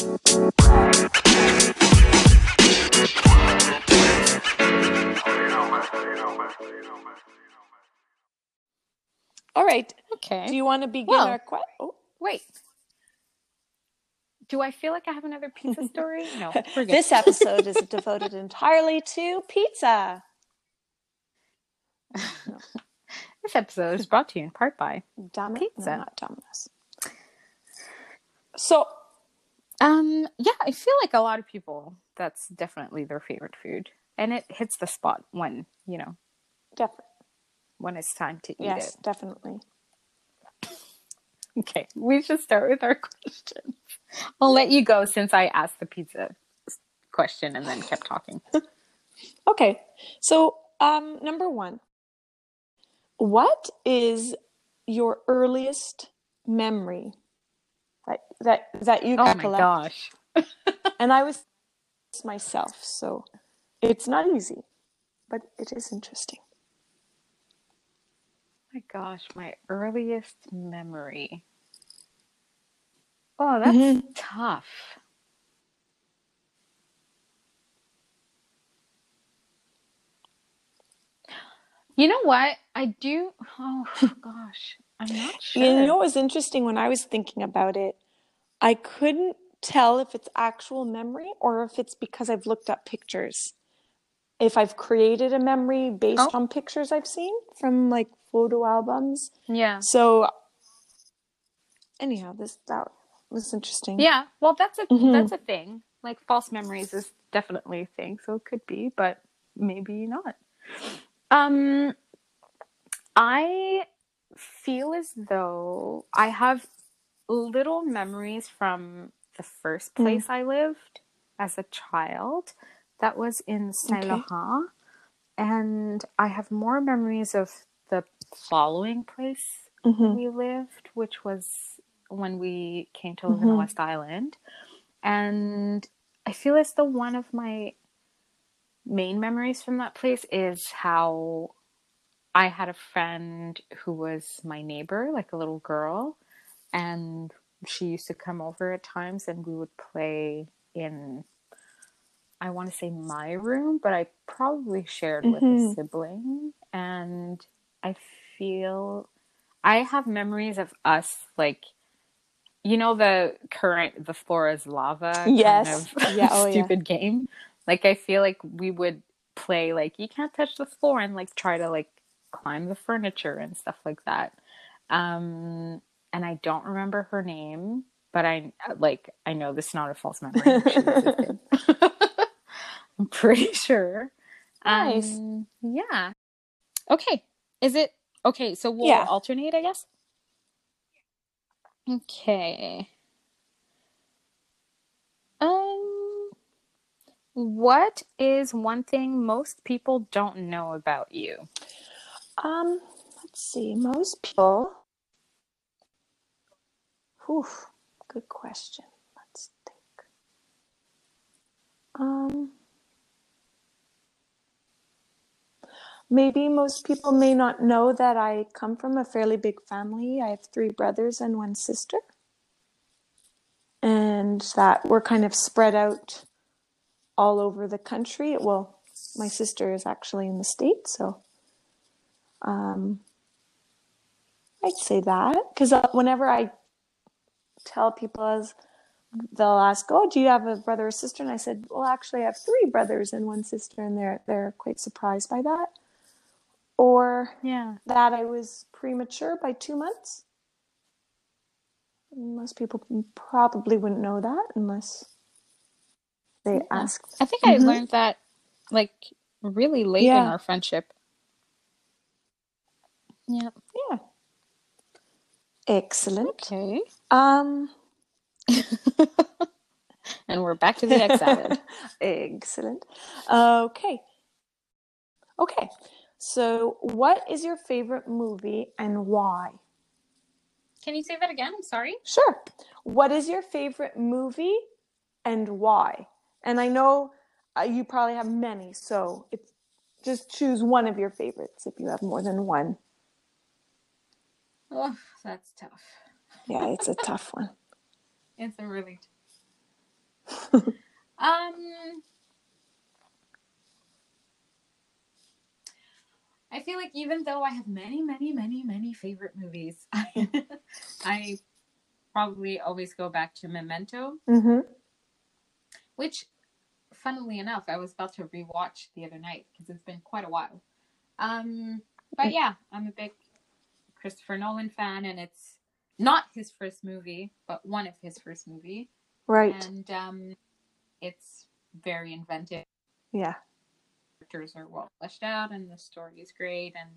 All right. Okay. Do you want to begin Well- our question? Oh, Wait. Do I feel like I have another pizza story? No. This episode is devoted entirely to pizza. This episode is brought to you in part by. Damn Pizza. No, not Domino's. So, Um. Yeah, I feel like a lot of people that's definitely their favorite food, and it hits the spot when you know definitely, when it's time to eat it. yes, definitely. Okay, we should start with our questions. I'll let you go since I asked the pizza question and then kept talking. Okay, so um, number one, what is your earliest memory that that you Oh can my collect? gosh. And I was myself, so it's not easy, but it is interesting. my gosh, my earliest memory. Oh, that's Mhm. tough. You know what? I do. Oh gosh, I'm not sure. You know it was interesting when I was thinking about it? I couldn't tell if it's actual memory or if it's because I've looked up pictures. If I've created a memory based Oh. on pictures I've seen from like photo albums. yeah, So anyhow, this that was interesting. yeah. Well, that's a Mhm. that's a thing. Like false memories is definitely a thing, so it could be, but maybe not. Um, I feel as though I have little memories from the first Mm. place I lived as a child. That was in Saint Okay. And I have more memories of the following place Mhm. we lived, which was when we came to live in Mhm. West Island. And I feel as though one of my main memories from that place is how I had a friend who was my neighbor, like a little girl, and she used to come over at times and we would play in I want to say my room, but I probably shared with a Mhm. sibling and I feel I have memories of us like you know the current the floor is lava kind Yes. of Yeah, oh, yeah. stupid game like i feel like we would play like you can't touch the floor and like try to like climb the furniture and stuff like that um and i don't remember her name but i like i know this is not a false memory i'm pretty sure Nice. um, yeah okay is it okay so we'll Yeah. alternate i guess okay um what is one thing most people don't know about you Um, let's see. Most people. Whew, good question. Let's think. Um, maybe most people may not know that I come from a fairly big family. I have three brothers and one sister. And that we're kind of spread out all over the country. Well, my sister is actually in the state, so um, I'd say that because whenever I tell people as they'll ask, "Oh, do you have a brother or sister?" and I said, "Well, actually, I have three brothers and one sister," and they're they're quite surprised by that. Or yeah that I was premature by two months. Most people probably wouldn't know that unless they Yeah. ask. i think i Mhm. learned that like really late in our friendship yeah Yeah. Excellent. okay Um. and we're back to the excited Excellent. Okay. Okay. So, what is your favorite movie and why? can you say that again i'm sorry Sure. What is your favorite movie and why? And I know uh, you probably have many, so just choose one of your favorites if you have more than one. oh that's tough Yeah, it's a tough one. It's a really. Um, I feel like even though I have many, many, many, many favorite movies, I, I probably always go back to Memento, hmm which, funnily enough, I was about to rewatch the other night because it's been quite a while. Um, but yeah, I'm a big Christopher Nolan fan, and it's not his first movie, but one of his first movie, Right. and um, it's very inventive. Yeah. characters are well fleshed out and the story is great and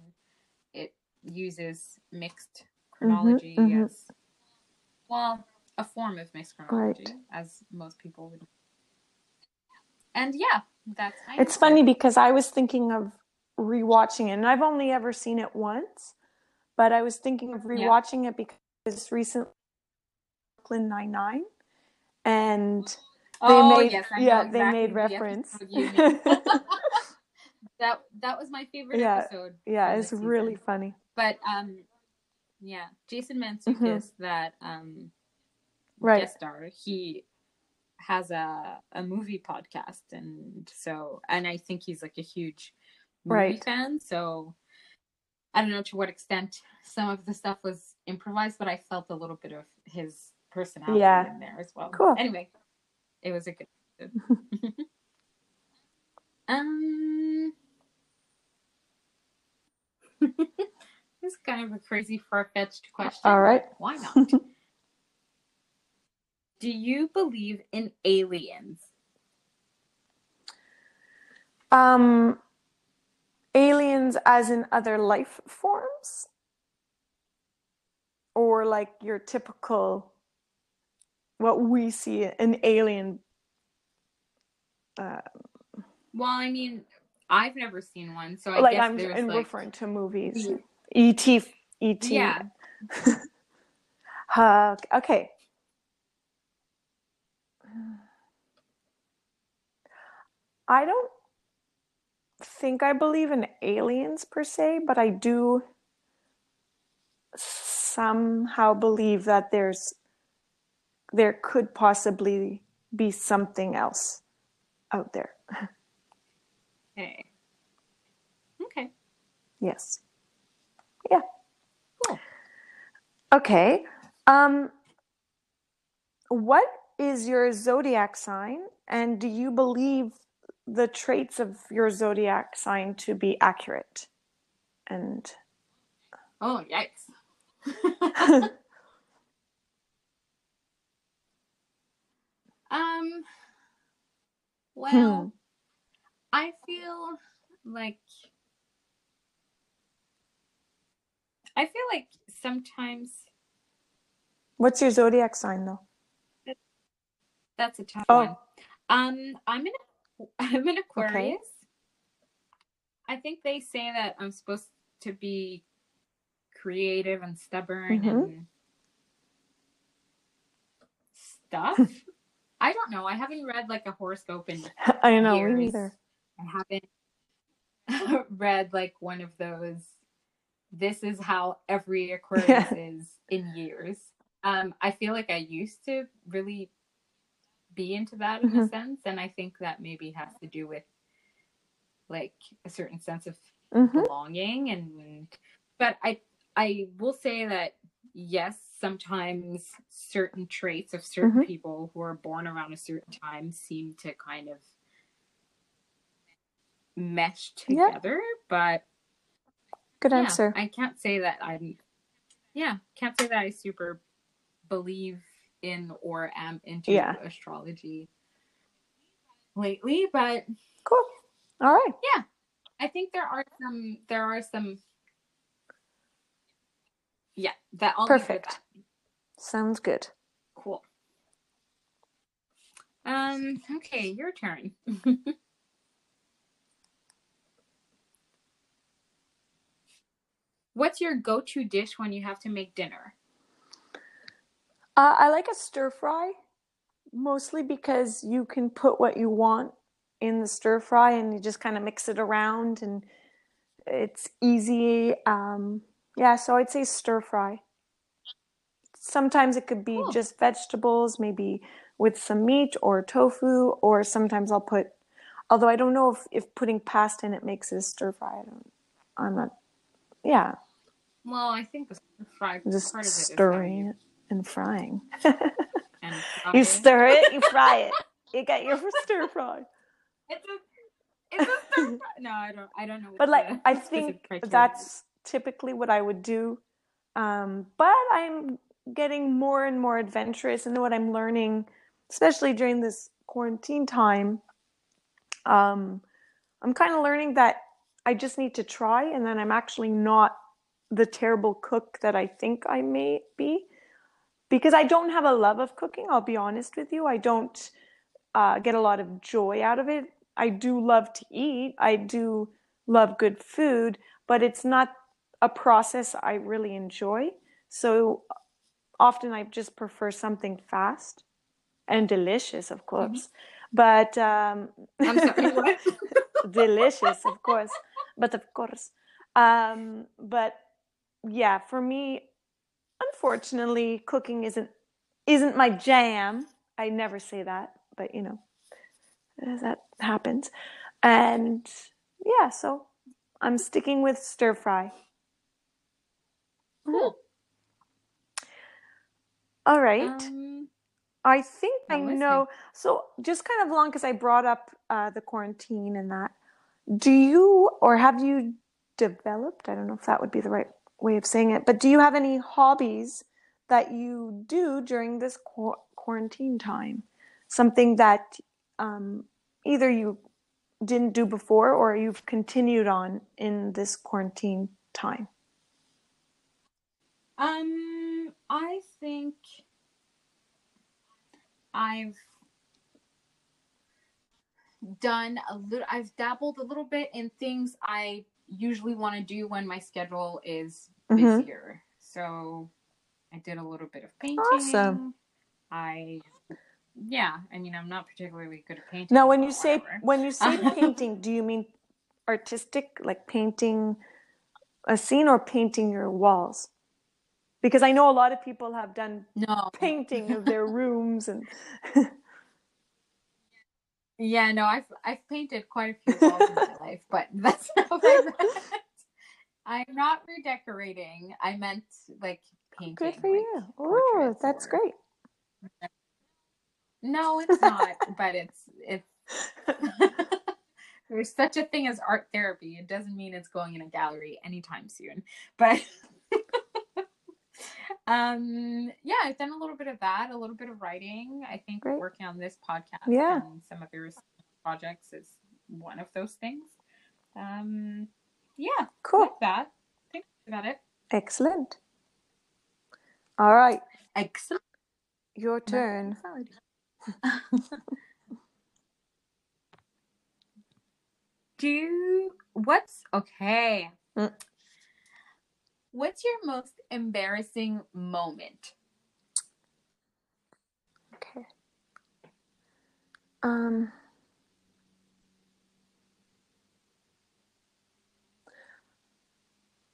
it uses mixed chronology mhm. as well a form of mixed chronology Right. as most people would and yeah that's It's funny because I was thinking of rewatching it, and I've only ever seen it once, but I was thinking of Yeah. rewatching it because recently Brooklyn Nine Nine, and they oh made yes yeah exactly they made reference. episode you mean. that that was my favorite Yeah, episode yeah, it's really funny. but um yeah Jason Mantzoukas that um Right, guest star he has a a movie podcast and so and I think he's like a huge movie right. fan so I don't know to what extent some of the stuff was improvised but I felt a little bit of his personality Yeah, in there as well. Cool. anyway it was a good um this is kind of a crazy far-fetched question All right. why not? Do you believe in aliens? Um, aliens as in other life forms, or like your typical what we see an alien. Uh, well I mean I've never seen one so I like guess I'm there's in like referring to movies. E.T. E.T. yeah Uh, okay. I don't think I believe in aliens per se, but I do somehow believe that there's there could possibly be something else out there. okay okay Yes. Yeah. cool Okay. Um, what is your zodiac sign, and do you believe the traits of your zodiac sign to be accurate? And oh yikes um hmm, well I feel like I feel like sometimes what's your zodiac sign though? that's a tough one. Oh, Um, I'm in I'm an okay. Aquarius. I think they say that I'm supposed to be creative and stubborn Mm-hmm. and stuff. I don't know. I haven't read like a horoscope in I know, me years. neither. I haven't read like one of those. This is how every Aquarius is in years. Um, I feel like I used to really be into that in a Mhm. sense, and I think that maybe has to do with like a certain sense of hmm belonging and but I I will say that yes, sometimes certain traits of certain hmm people who are born around a certain time seem to kind of mesh Yeah, together, but good yeah, answer. I can't say that I'm yeah, can't say that I super believe in or am into Yeah, astrology lately, but cool. All right. yeah, I think there are some there are some yeah, that I'll leave it at Perfect. that. Sounds good. Cool. Um, okay, your turn. What's your go-to dish when you have to make dinner? Uh, I like a stir fry, mostly because you can put what you want in the stir fry and you just kind of mix it around and it's easy. Um, yeah, so I'd say stir fry. Sometimes it could be Cool. just vegetables, maybe with some meat or tofu, or sometimes I'll put, although I don't know if, if putting pasta in it makes it a stir fry. I don't, I'm not, yeah, Well, I think the fry just part of it is stirring you it and frying. and You stir it, you fry it. You got your stir fry. It's a, it's a stir fry. No, I don't. I don't know. What But like, I think is. that's typically what I would do. Um, but I'm getting more and more adventurous, and what I'm learning, especially during this quarantine time, um, I'm kind of learning that I just need to try, and then I'm actually not the terrible cook that I think I may be. Because I don't have a love of cooking, I'll be honest with you. I don't uh, get a lot of joy out of it. I do love to eat, I do love good food, but it's not a process I really enjoy. So often I just prefer something fast and delicious, of course. But um, I'm sorry. What? delicious, of course. But of course. Um, but yeah, for me, unfortunately, cooking isn't isn't my jam. I never say that, but you know, that happens. And yeah, so I'm sticking with stir fry. cool. All right. Um, I think I know. So, just kind of long because I brought up uh, the quarantine and that. Do you or have you developed? I don't know if that would be the right way of saying it, but do you have any hobbies that you do during this qu- quarantine time? Something that um, either you didn't do before or you've continued on in this quarantine time? um, I think I've done a little. I've dabbled a little bit in things I usually want to do when my schedule is Mhm. busier. So I did a little bit of painting. Awesome. I, yeah. I mean, I'm not particularly good at painting. Now, when you but say when you say painting, do you mean artistic, like painting a scene, or painting your walls? Because I know a lot of people have done no, painting of their rooms, and Yeah, no, I've I've painted quite a few walls in my life, but that's not meant. I'm not redecorating. I meant like painting. good for like, you. Oh, that's or- great. No, it's not, but it's it's there's such a thing as art therapy. It doesn't mean it's going in a gallery anytime soon. But um yeah, I've done a little bit of that, a little bit of writing. I think Great. working on this podcast Yeah. and some of your projects is one of those things. Um yeah, Cool. like that. Think about it. Excellent. All right, Excellent. your turn. Do what's okay? Mm. What's your most embarrassing moment? Okay. Um.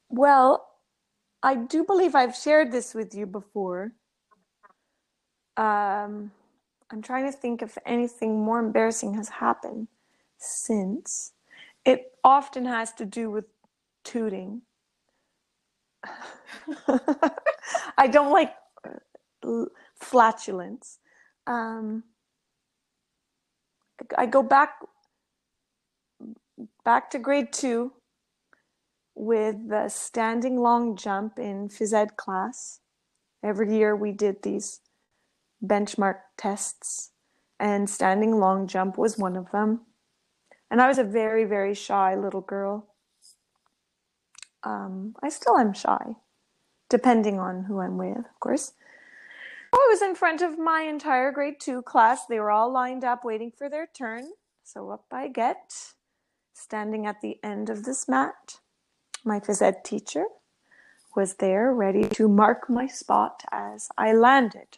Well, I do believe I've shared this with you before. Um, I'm trying to think if anything more embarrassing has happened since. It often has to do with tooting. I don't like uh, flatulence. Um, I go back back to grade two with the standing long jump in phys ed class. Every year we did these benchmark tests, and standing long jump was one of them. And I was a very, very shy little girl. Um, I still am shy, depending on who I'm with, of course. I was in front of my entire grade two class. They were all lined up waiting for their turn. So up I get, standing at the end of this mat. My phys ed teacher was there ready to mark my spot as I landed.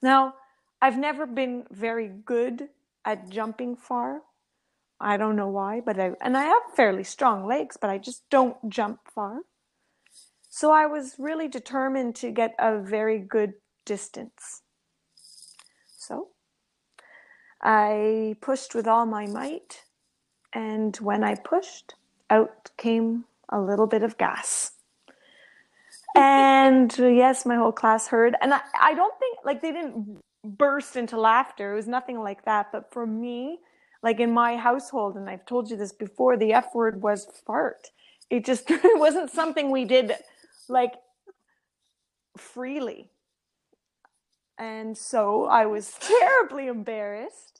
Now, I've never been very good at jumping far. I don't know why, but I and I have fairly strong legs, but I just don't jump far. So I was really determined to get a very good distance. So I pushed with all my might, and when I pushed, out came a little bit of gas. And yes, my whole class heard. And I, I don't think, like, they didn't burst into laughter. It was nothing like that. But for me, like in my household, and I've told you this before, the F word was fart. It just it wasn't something we did like freely. And so I was terribly embarrassed.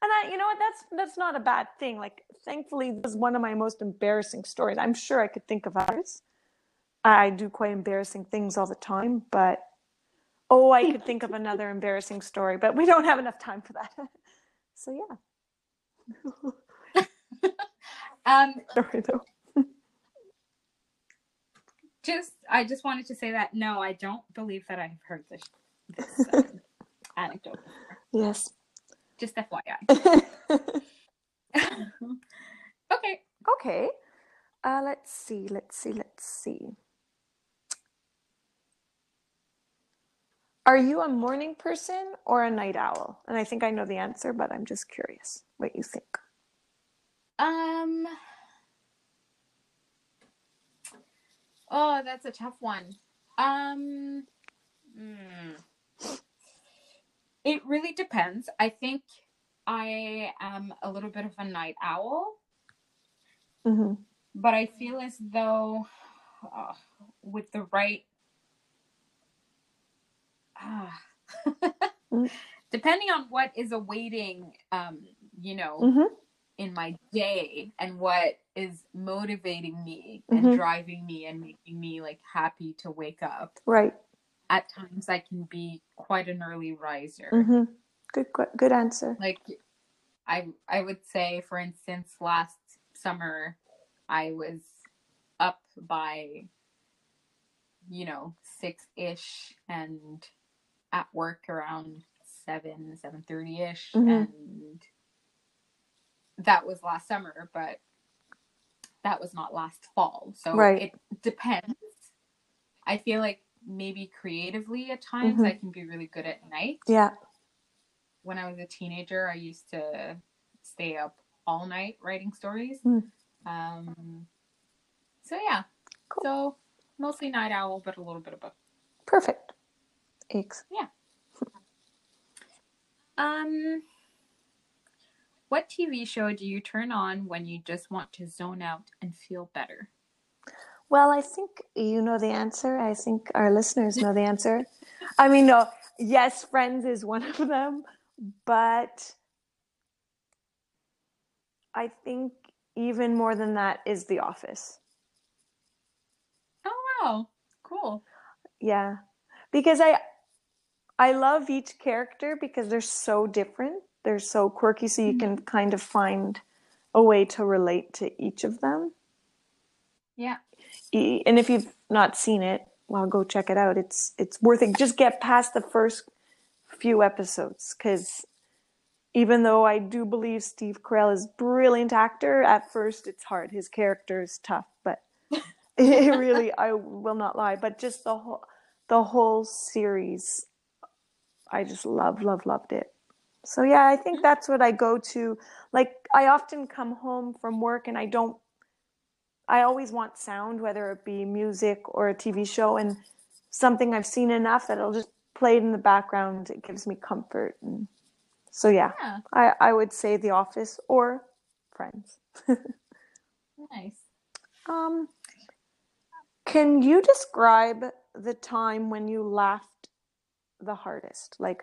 And I, you know what, that's that's not a bad thing. Like thankfully this is one of my most embarrassing stories. I'm sure I could think of others. I do quite embarrassing things all the time, but oh, I could think of another embarrassing story, but we don't have enough time for that. So yeah. um Sorry though. just I just wanted to say that no, I don't believe that I've heard this this um, anecdote. Yes. Just FYI. okay. okay. Uh, let's see. Let's see. Let's see. Are you a morning person or a night owl? And I think I know the answer, but I'm just curious what you think. Um Oh, that's a tough one. Um hmm. It really depends. I think I am a little bit of a night owl, hmm but I feel as though uh, with the right ah, Mm. depending on what is awaiting um you know hmm in my day and what is motivating me Mhm. and driving me and making me like happy to wake up Right. At times i can be quite an early riser hmm Good. Good answer. like i i would say for instance last summer i was up by you know six ish and at work around seven seven thirty ish Mhm. and that was last summer but that was not last fall so Right. it depends i feel like maybe creatively at times Mhm. i can be really good at night Yeah. when I was a teenager, I used to stay up all night writing stories. Hmm. Um, so yeah, Cool. so mostly night owl, but a little bit of both. Perfect. Ex- Um, what TV show do you turn on when you just want to zone out and feel better? Well, I think you know the answer. I think our listeners know the answer. I mean, no, yes, Friends is one of them, but I think even more than that is The Office. Oh wow, cool. Yeah. Because I I love each character because they're so different. They're so quirky so you mm-hmm. can kind of find a way to relate to each of them. Yeah, And if you've not seen it, well, go check it out. It's it's worth it. Just get past the first few episodes because even though I do believe Steve Carell is a brilliant actor, at first it's hard. His character is tough, but it really, I will not lie. But just the whole the whole series, I just love, love, loved it. So yeah, I think that's what I go to. Like I often come home from work and I don't I always want sound, whether it be music or a TV show, and something I've seen enough that it'll just play in the background. It gives me comfort. And so, yeah, yeah, I, I would say The Office or Friends. nice. Um, can you describe the time when you laughed the hardest? Like,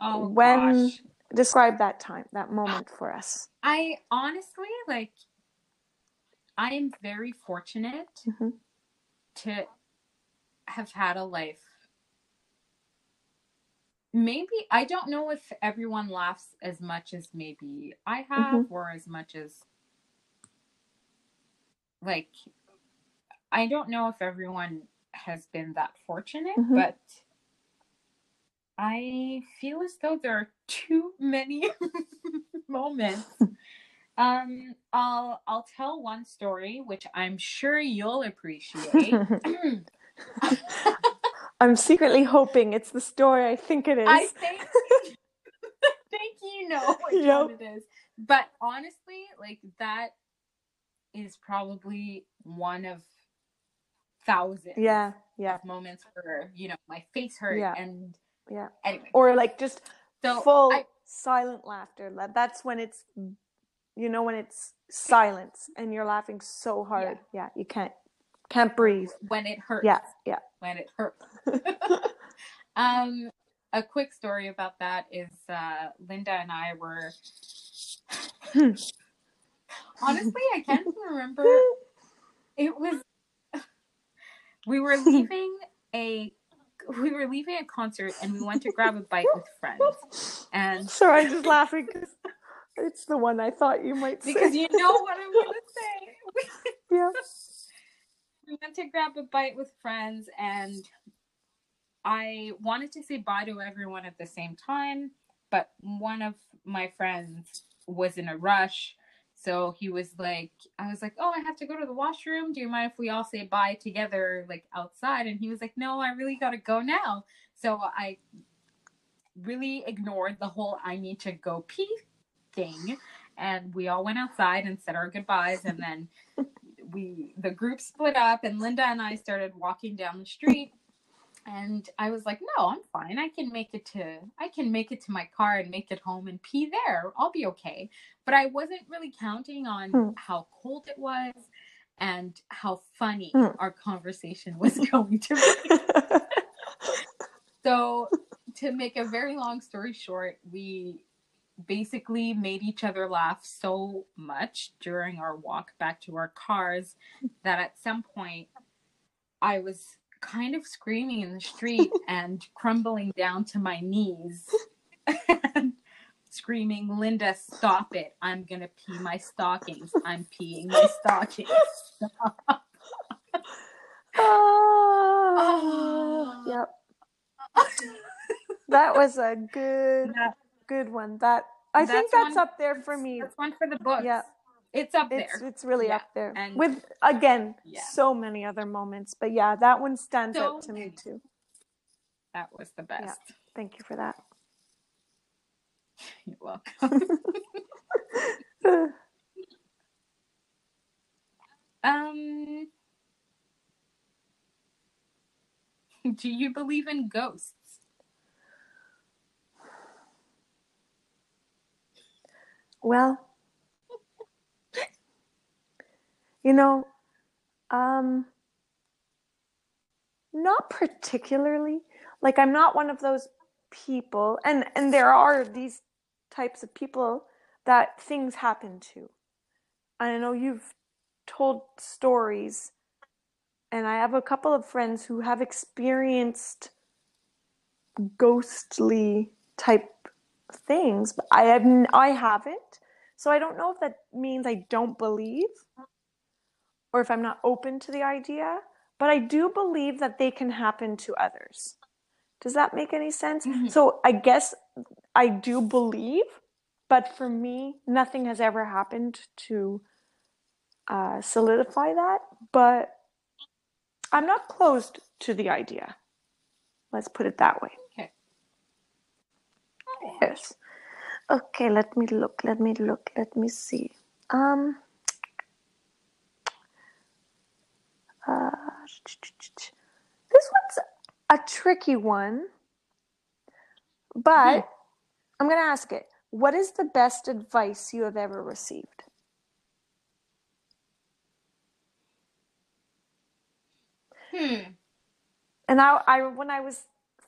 Oh when, gosh, describe that time, that moment for us. I honestly like. I am very fortunate Mhm. to have had a life. Maybe I don't know if everyone laughs as much as maybe I have, or as much as like I don't know if everyone has been that fortunate, Mhm. but I feel as though there are too many moments. Um, I'll I'll tell one story which I'm sure you'll appreciate. I'm secretly hoping it's the story I think it is. I think think you know which Yep. it is. But honestly, like that is probably one of thousands Yeah, yeah, of moments where, you know, my face hurt Yeah. and yeah. anyway. Or like just So full I- silent laughter. La- That's when it's, you know, when it's silence and you're laughing so hard. Yeah, you can't can't breathe. when it hurts. Yeah, yeah. When it hurts. um a quick story about that is uh Linda and I were honestly I can't remember it was we were leaving a we were leaving a concert and we went to grab a bite with friends and Sorry, I'm just laughing it's the one I thought you might say. because you know what I'm gonna say yeah. we went to grab a bite with friends and I wanted to say bye to everyone at the same time, but one of my friends was in a rush. So he was like, I was like, oh, I have to go to the washroom. Do you mind if we all say bye together, like outside? And he was like, no, I really got to go now. So I really ignored the whole I need to go pee thing. And we all went outside and said our goodbyes. And then we the group split up and Linda and I started walking down the street and I was like, "No, I'm fine. I can make it to I can make it to my car and make it home and pee there. I'll be okay." But I wasn't really counting on Hmm. how cold it was and how funny Hmm. our conversation was going to be. So, to make a very long story short, we basically made each other laugh so much during our walk back to our cars that at some point I was kind of screaming in the street and crumbling down to my knees and screaming, Linda, stop it. I'm going to pee my stockings. I'm peeing my stockings. Oh, yep. That was a good, That- good one. That I think That's that's one- up there for me. That's one for the books. Yeah. It's up It's there. it's really Yeah, up there. and- With again, Yeah. so many other moments, but yeah, that one stands So out to me too. That was the best. Thank you for that. You're welcome. um, do you believe in ghosts? Well, you know, um, not particularly. Like I'm not one of those people, and and there are these types of people that things happen to. I know you've told stories, and I have a couple of friends who have experienced ghostly type things, but I have I haven't. So I don't know if that means I don't believe or if I'm not open to the idea, but I do believe that they can happen to others. Does that make any sense? Mhm. So I guess I do believe, but for me, nothing has ever happened to uh, solidify that. But I'm not closed to the idea. Let's put it that way. Yes. Okay, let me look. Let me look. Let me see. Um. Uh, this one's a tricky one, but I'm going to ask it. What is the best advice you have ever received? Hmm. And I, I when I was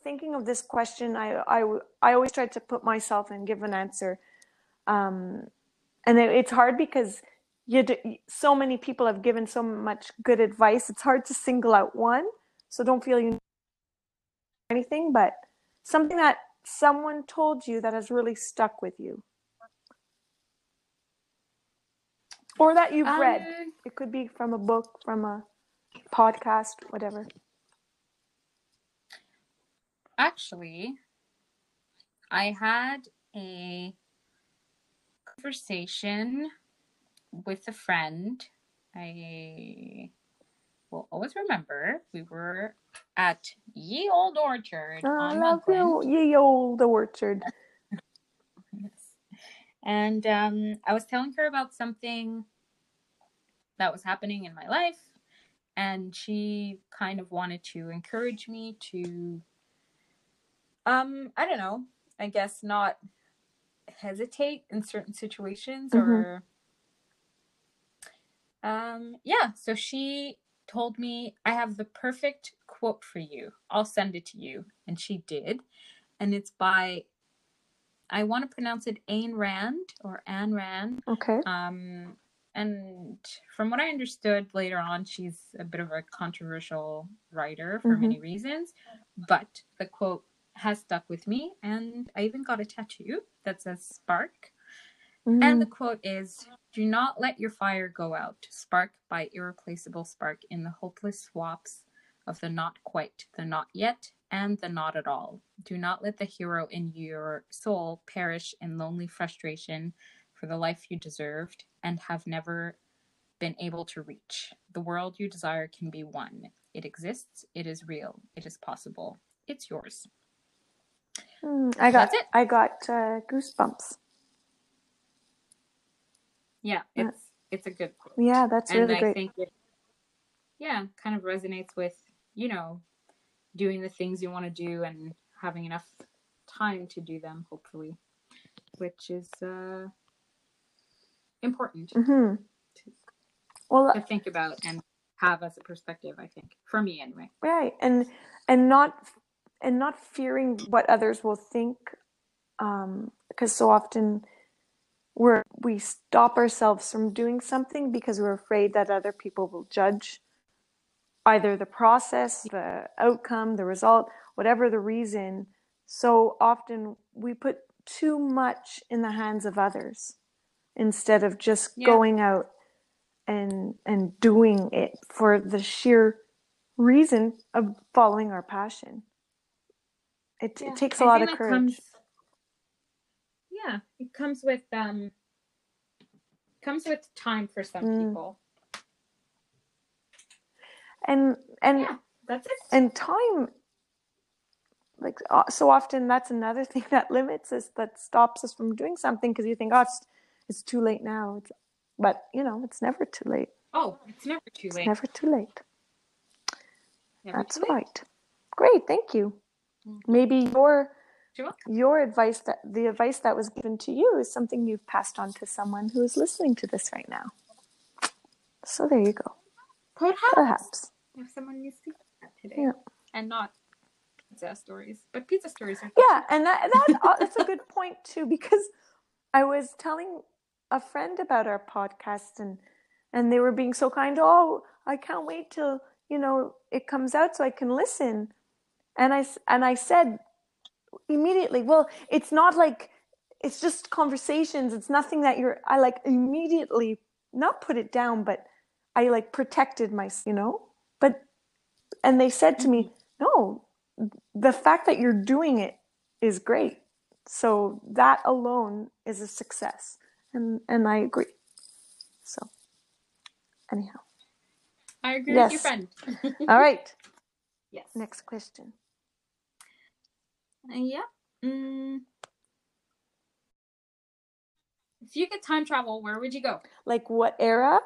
thinking of this question, I, I, I always try to put myself and give an answer. Um, and it, it's hard because you d- so many people have given so much good advice. It's hard to single out one. So don't feel you anything, but something that someone told you that has really stuck with you. Or that you've read. Um, It could be from a book, from a podcast, whatever. Actually, I had a conversation with a friend. I will always remember we were at Ye Olde Orchard I on love Ye Olde Orchard. Yes. And um, I was telling her about something that was happening in my life, and she kind of wanted to encourage me to, um, I don't know, I guess not hesitate in certain situations Mhm. or um yeah. So she told me i have the perfect quote for you. I'll send it to you. And she did. And it's by i want to pronounce it Ayn Rand or Anne Rand. Okay. um and from what i understood later on she's a bit of a controversial writer for Mhm. many reasons. But the quote has stuck with me and i even got a tattoo that says spark and Mm. the quote is Do not let your fire go out. Spark by irreplaceable spark in the hopeless swaps of the not quite, the not yet, and the not at all. Do not let the hero in your soul perish in lonely frustration for the life you deserved and have never been able to reach. The world you desire can be won. It exists, it is real, it is possible. It's yours. Mm, I got That's it. I got uh, goosebumps. Yeah, Yeah. it's it's a good quote. Yeah, that's and really I great. think it, yeah, kind of resonates with you know doing the things you want to do and having enough time to do them, hopefully, which is uh, important hmm Well, to think about and have as a perspective. I think for me anyway. right, and and not and not fearing what others will think, um, because so often we're we stop ourselves from doing something because we're afraid that other people will judge either the process, the outcome, the result, whatever the reason. So often we put too much in the hands of others instead of just Yeah. going out and and doing it for the sheer reason of following our passion. It, Yeah, it takes I a lot of courage. comes- yeah, it comes with um comes with time for some Mm. people. And and Yeah, that's it. and time like uh, so often that's another thing that limits us that stops us from doing something because you think oh it's, it's too late now it's, but you know it's never too late oh, it's never too it's late. never too late Never that's too late. right great thank you. Maybe your your advice that the advice that was given to you is something you've passed on to someone who is listening to this right now so there you go Perhaps. perhaps if someone needs to that today. Yeah. And not pizza stories, but pizza stories are Yeah, and that, that that's a good point too because I was telling a friend about our podcast and and they were being so kind. Oh, I can't wait till you know it comes out so I can listen. And I and I said immediately, well, it's not like it's just conversations. It's nothing that you're. I like immediately not put it down, but I like protected my, you know. But and they said to me, mm-hmm. no, the fact that you're doing it is great. So that alone is a success. And and I agree. So anyhow. I agree with your friend. All right. yes. Next question. Yeah. Mm. If you could time travel, where would you go? Like what era?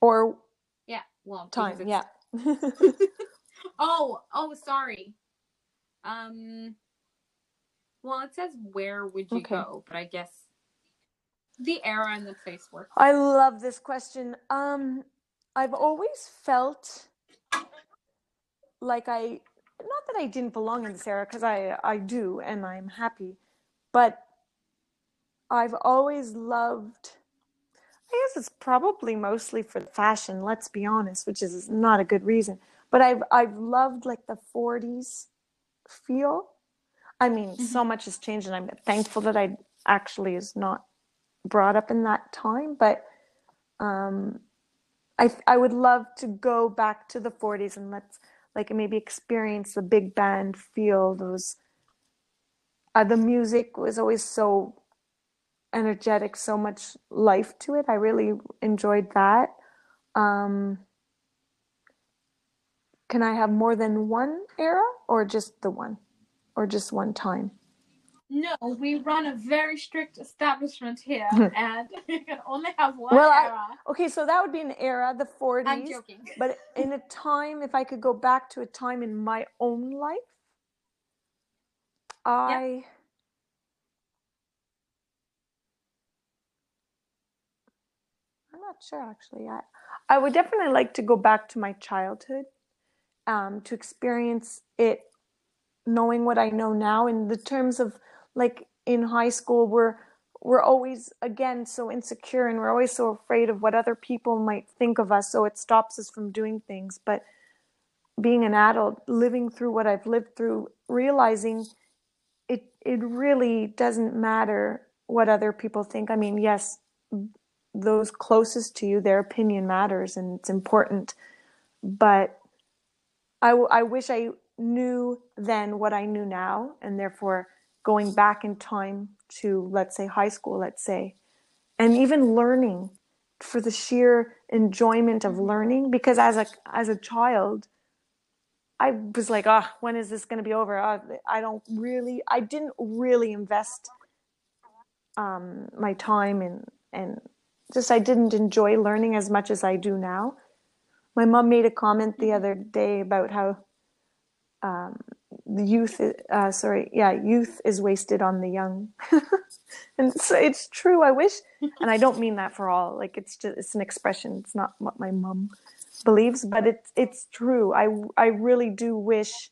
Or Yeah. Well, time, yeah. Oh, oh, sorry. Um. Well, it says where would you Okay. go, but I guess the era and the place work. I love this question. Um, I've always felt like I, that I didn't belong in this era, because I, I do, and I'm happy, but I've always loved, I guess it's probably mostly for fashion, let's be honest, which is not a good reason, but I've, I've loved like the 40s feel. I mean, so much has changed, and I'm thankful that I actually is not brought up in that time, but um, I I would love to go back to the 40s and let's like maybe experience the big band feel. Those uh, the music was always so energetic, so much life to it. I really enjoyed that. Um, can I have more than one era or just the one or just one time? No, we run a very strict establishment here, and you can only have one Well, I- Okay, so that would be an era, the 40s. I'm joking. But in a time, if I could go back to a time in my own life, I. I'm not sure actually. I, I would definitely like to go back to my childhood um, to experience it knowing what I know now in the terms of like in high school we're we're always again so insecure and we're always so afraid of what other people might think of us so it stops us from doing things. But being an adult living through what I've lived through realizing it it really doesn't matter what other people think. I mean yes those closest to you their opinion matters and it's important. But I, I wish I knew then what I knew now, and therefore going back in time to, let's say, high school, let's say, and even learning for the sheer enjoyment of learning. Because as a as a child, I was like, oh, when is this going to be over? Ah, I don't really, I didn't really invest um, my time and and just I didn't enjoy learning as much as I do now my mom made a comment the other day about how um, youth, uh, sorry, yeah, youth is wasted on the young, and so it's true. I wish, and I don't mean that for all. Like it's just it's an expression. It's not what my mom believes, but it's it's true. I I really do wish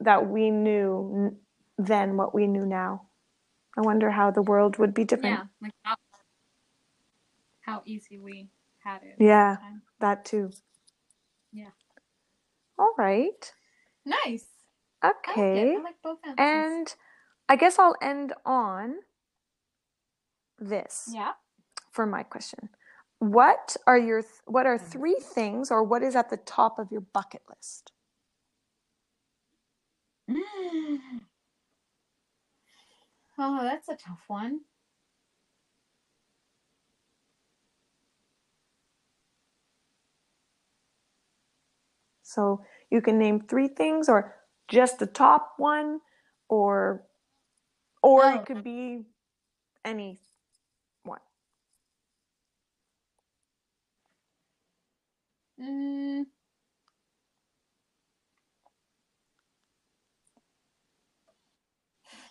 that we knew then what we knew now. I wonder how the world would be different. Yeah, like how, how easy we had it. Yeah. the. That too. Yeah. All right. Nice. Oh, it. Okay. I like both answers. And I guess I'll end on this yeah. for my question. What are your what are mm-hmm. three things or what is at the top of your bucket list? Mm. Oh, that's a tough one. So you can name three things or just the top one or or Oh. it could be any one. Mm,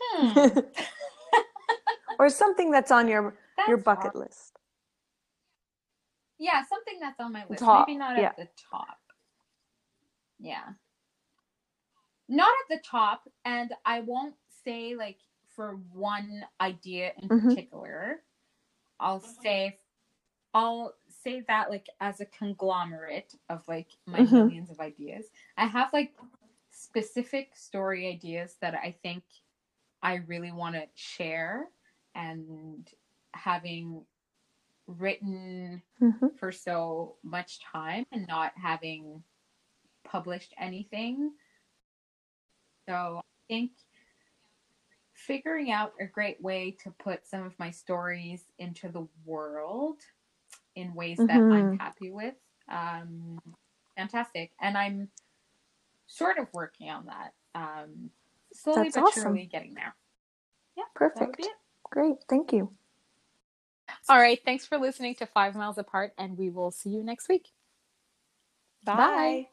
hmm. or something that's on your your bucket hard. list. Yeah, something that's on my list. Top, Maybe not yeah. at the top. Yeah. Not at the top, and I won't say like for one idea in Mhm. particular. I'll say I'll say that like as a conglomerate of like my Mhm. millions of ideas. I have like specific story ideas that I think I really want to share and having written Mhm. for so much time and not having published anything. So I think figuring out a great way to put some of my stories into the world in ways that I'm Mhm. happy with. Um, fantastic. And I'm sort of working on that. Um, slowly That's but awesome. surely getting there. Yeah. Perfect. Great. Thank you. All right. Thanks for listening to Five Miles Apart, and we will see you next week. Bye. Bye.